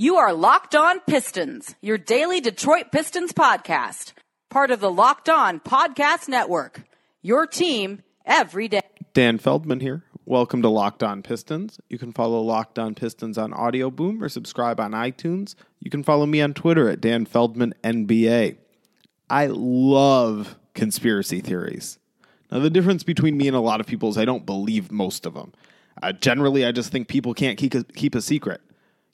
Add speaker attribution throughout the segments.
Speaker 1: You are Locked On Pistons, your daily Detroit Pistons podcast, part of the Locked On Podcast Network. Your team every day.
Speaker 2: Dan Feldman here. Welcome to Locked On Pistons. You can follow Locked On Pistons on Audioboom or subscribe on iTunes. You can follow me on Twitter at Dan Feldman NBA. I love conspiracy theories. Now, the difference between me and a lot of people is I don't believe most of them. Uh, generally, I just think people can't keep a, keep a secret.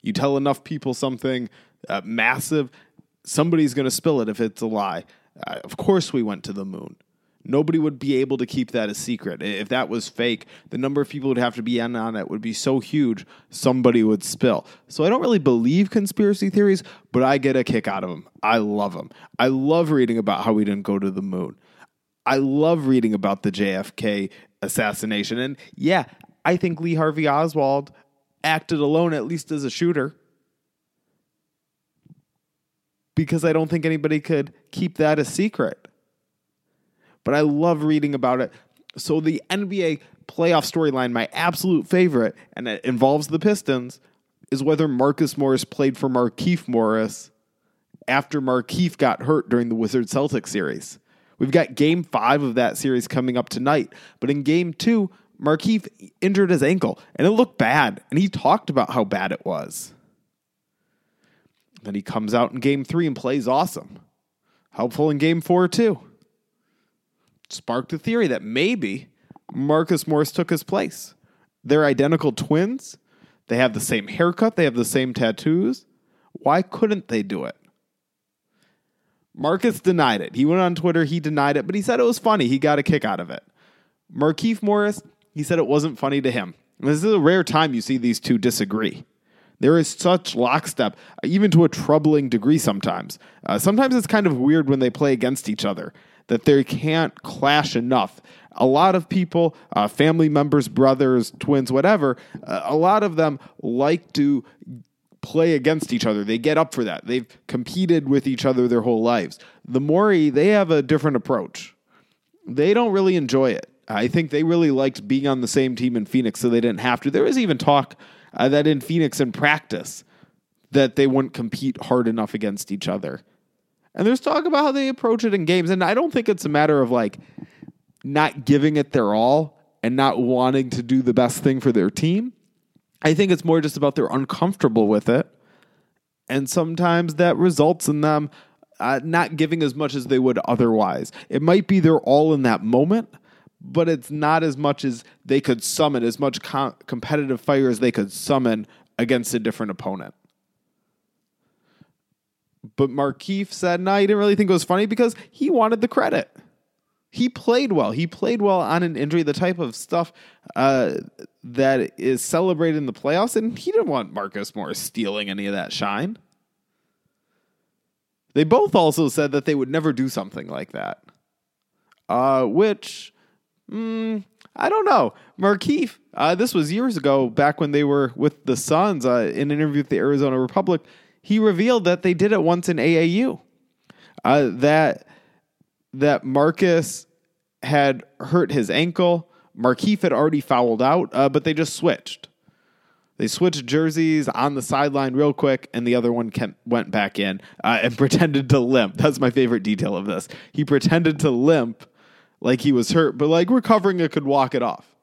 Speaker 2: You tell enough people something uh, massive, somebody's going to spill it if it's a lie. Uh, of course, we went to the moon. Nobody would be able to keep that a secret. If that was fake, the number of people would have to be in on it would be so huge, somebody would spill. So I don't really believe conspiracy theories, but I get a kick out of them. I love them. I love reading about how we didn't go to the moon. I love reading about the JFK assassination. And yeah, I think Lee Harvey Oswald acted alone, at least as a shooter. Because I don't think anybody could keep that a secret. But I love reading about it. So the NBA playoff storyline, my absolute favorite, and it involves the Pistons, is whether Marcus Morris played for Markieff Morris after Markieff got hurt during the Wizards Celtics series. We've got game five of that series coming up tonight. But in game two, Markieff injured his ankle and it looked bad. And he talked about how bad it was. Then he comes out in game three and plays awesome. Helpful in game four, too. Sparked a theory that maybe Marcus Morris took his place. They're identical twins. They have the same haircut. They have the same tattoos. Why couldn't they do it? Marcus denied it. He went on Twitter, he denied it, but he said it was funny. He got a kick out of it. Markieff Morris, he said it wasn't funny to him. This is a rare time you see these two disagree. There is such lockstep, even to a troubling degree sometimes. Uh, sometimes it's kind of weird when they play against each other, that they can't clash enough. A lot of people, uh, family members, brothers, twins, whatever, uh, a lot of them like to play against each other. They get up for that. They've competed with each other their whole lives. The Morrii, they have a different approach. They don't really enjoy it. I think they really liked being on the same team in Phoenix, so they didn't have to. There was even talk uh, that in Phoenix in practice that they wouldn't compete hard enough against each other. And there's talk about how they approach it in games, and I don't think it's a matter of like not giving it their all and not wanting to do the best thing for their team. I think it's more just about they're uncomfortable with it. And sometimes that results in them uh, not giving as much as they would otherwise. It might be they're all in that moment, but it's not as much as they could summon, as much com- competitive fire as they could summon against a different opponent. But Markieff said, no, he didn't really think it was funny because he wanted the credit. He played well. He played well on an injury, the type of stuff uh, that is celebrated in the playoffs, and he didn't want Marcus Morris stealing any of that shine. They both also said that they would never do something like that, uh, which mm, I don't know. Markieff, uh, this was years ago, back when they were with the Suns uh, in an interview with the Arizona Republic. He revealed that they did it once in AAU. Uh, that that Marcus had hurt his ankle. Markieff had already fouled out, uh, but they just switched. They switched jerseys on the sideline real quick, and the other one went back in uh, and pretended to limp. That's my favorite detail of this. He pretended to limp like he was hurt, but like recovering it could walk it off.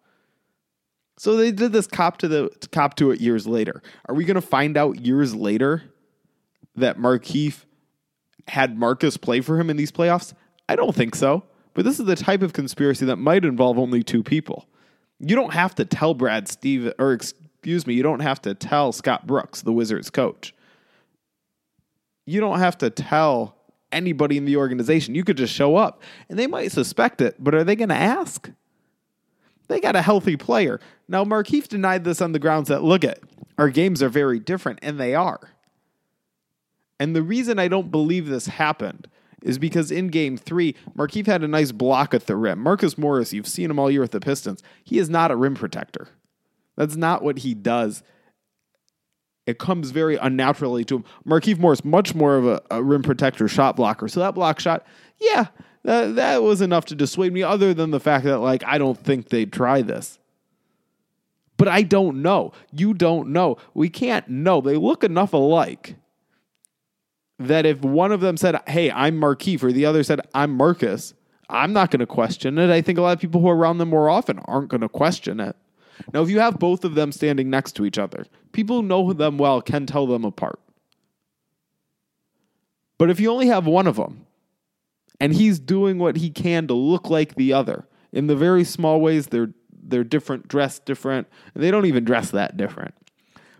Speaker 2: So they did this cop to the cop to it years later. Are we going to find out years later that Markieff had Marcus play for him in these playoffs? I don't think so. But this is the type of conspiracy that might involve only two people. You don't have to tell Brad Steve, or excuse me, you don't have to tell Scott Brooks, the Wizards coach. You don't have to tell anybody in the organization. You could just show up and they might suspect it, but are they going to ask? They got a healthy player. Now, Markieff denied this on the grounds that, look at, our games are very different, and they are. And the reason I don't believe this happened is because in game three, Markieff had a nice block at the rim. Marcus Morris, you've seen him all year with the Pistons. He is not a rim protector. That's not what he does. It comes very unnaturally to him. Markieff Morris, much more of a, a rim protector, shot blocker. So that block shot, yeah, that, that was enough to dissuade me, other than the fact that, like, I don't think they'd try this. But I don't know. You don't know. We can't know. They look enough alike that if one of them said, Hey, I'm Markieff, or the other said, I'm Marcus, I'm not going to question it. I think a lot of people who are around them more often aren't going to question it. Now, if you have both of them standing next to each other, people who know them well can tell them apart. But if you only have one of them, and he's doing what he can to look like the other in the very small ways they're they're different, dressed different. They don't even dress that different.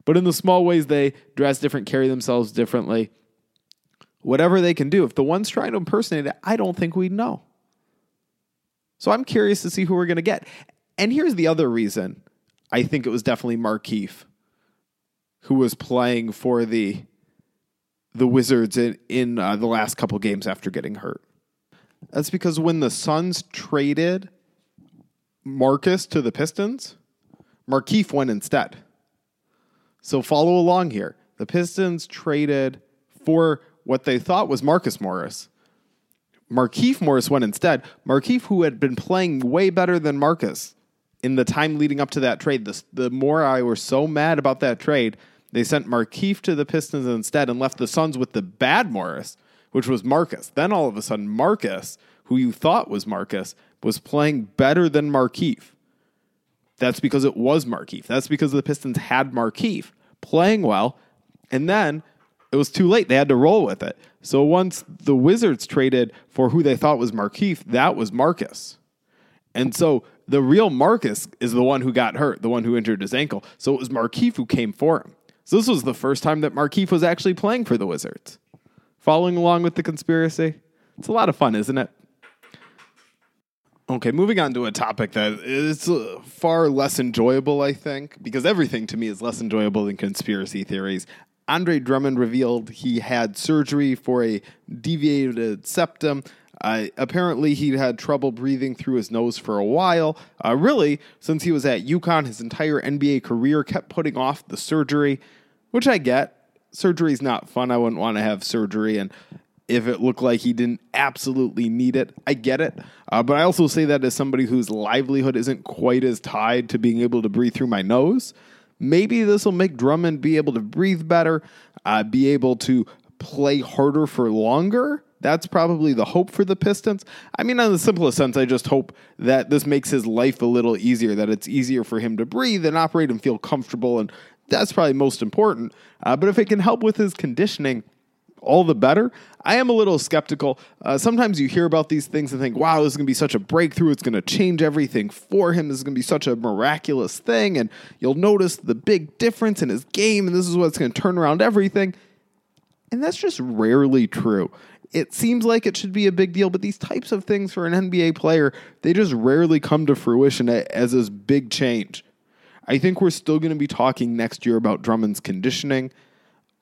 Speaker 2: But in the small ways they dress different, carry themselves differently. Whatever they can do. If the one's trying to impersonate it, I don't think we'd know. So I'm curious to see who we're going to get. And here's the other reason I think it was definitely Markieff who was playing for the the Wizards in, in uh, the last couple games after getting hurt. That's because when the Suns traded Marcus to the Pistons, Markieff went instead. So follow along here. The Pistons traded for what they thought was Marcus Morris. Markieff Morris went instead. Markieff, who had been playing way better than Marcus in the time leading up to that trade, the, the Morrii were so mad about that trade, they sent Markieff to the Pistons instead and left the Suns with the bad Morris, which was Marcus. Then all of a sudden, Marcus, who you thought was Marcus, was playing better than Markieff. That's because it was Markieff. That's because the Pistons had Markieff playing well, and then it was too late. They had to roll with it. So once the Wizards traded for who they thought was Markieff, that was Marcus. And so the real Marcus is the one who got hurt, the one who injured his ankle. So it was Markieff who came for him. So this was the first time that Markieff was actually playing for the Wizards. Following along with the conspiracy, it's a lot of fun, isn't it? Okay, moving on to a topic that is uh, far less enjoyable, I think, because everything to me is less enjoyable than conspiracy theories. Andre Drummond revealed he had surgery for a deviated septum. Uh, apparently, he'd had trouble breathing through his nose for a while. Uh, really, since he was at UConn, his entire NBA career kept putting off the surgery, which I get. Surgery's not fun. I wouldn't want to have surgery. And if it looked like he didn't absolutely need it. I get it. Uh, but I also say that as somebody whose livelihood isn't quite as tied to being able to breathe through my nose. Maybe this will make Drummond be able to breathe better, uh, be able to play harder for longer. That's probably the hope for the Pistons. I mean, in the simplest sense, I just hope that this makes his life a little easier, that it's easier for him to breathe and operate and feel comfortable. And that's probably most important. Uh, but if it can help with his conditioning, all the better. I am a little skeptical. Uh, sometimes you hear about these things and think, wow, this is going to be such a breakthrough. It's going to change everything for him. This is going to be such a miraculous thing. And you'll notice the big difference in his game. And this is what's going to turn around everything. And that's just rarely true. It seems like it should be a big deal, but these types of things for an NBA player, they just rarely come to fruition as this big change. I think we're still going to be talking next year about Drummond's conditioning,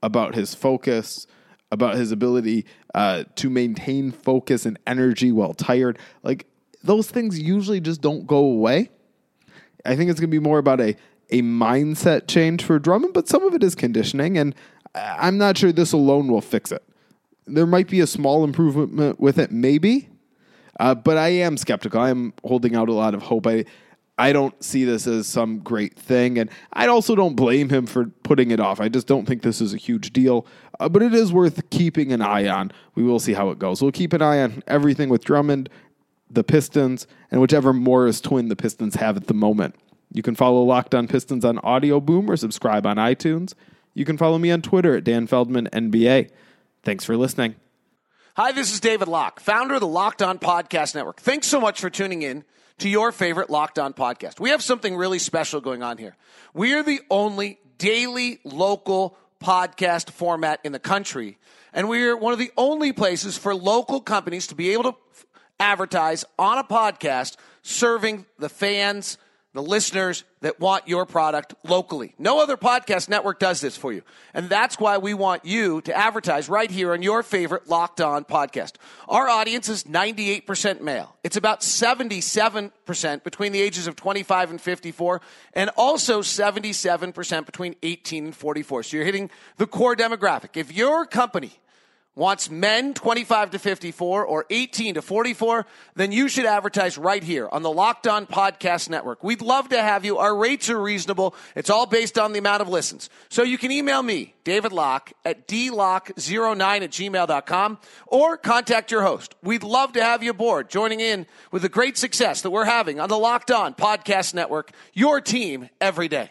Speaker 2: about his focus, about his ability uh, to maintain focus and energy while tired. Like those things usually just don't go away. I think it's going to be more about a a mindset change for Drummond, but some of it is conditioning, and I'm not sure this alone will fix it. There might be a small improvement with it, maybe, uh, but I am skeptical. I am holding out a lot of hope. I I don't see this as some great thing. And I also don't blame him for putting it off. I just don't think this is a huge deal. Uh, but it is worth keeping an eye on. We will see how it goes. We'll keep an eye on everything with Drummond, the Pistons, and whichever Morris twin the Pistons have at the moment. You can follow Locked On Pistons on Audioboom or subscribe on iTunes. You can follow me on Twitter at Dan Feldman NBA. Thanks for listening.
Speaker 3: Hi, this is David Locke, founder of the Locked On Podcast Network. Thanks so much for tuning in to your favorite Locked On podcast. We have something really special going on here. We are the only daily local podcast format in the country, and we are one of the only places for local companies to be able to advertise on a podcast serving the fans the listeners that want your product locally. No other podcast network does this for you. And that's why we want you to advertise right here on your favorite Locked On podcast. Our audience is 98% male. It's about 77% between the ages of 25 and 54, and also 77% between 18 and 44. So you're hitting the core demographic. If your company wants men 25 to 54 or 18 to 44, then you should advertise right here on the Locked On Podcast Network. We'd love to have you. Our rates are reasonable. It's all based on the amount of listens. So you can email me, David Locke, at dlock09 at gmail.com or contact your host. We'd love to have you aboard, joining in with the great success that we're having on the Locked On Podcast Network, your team every day.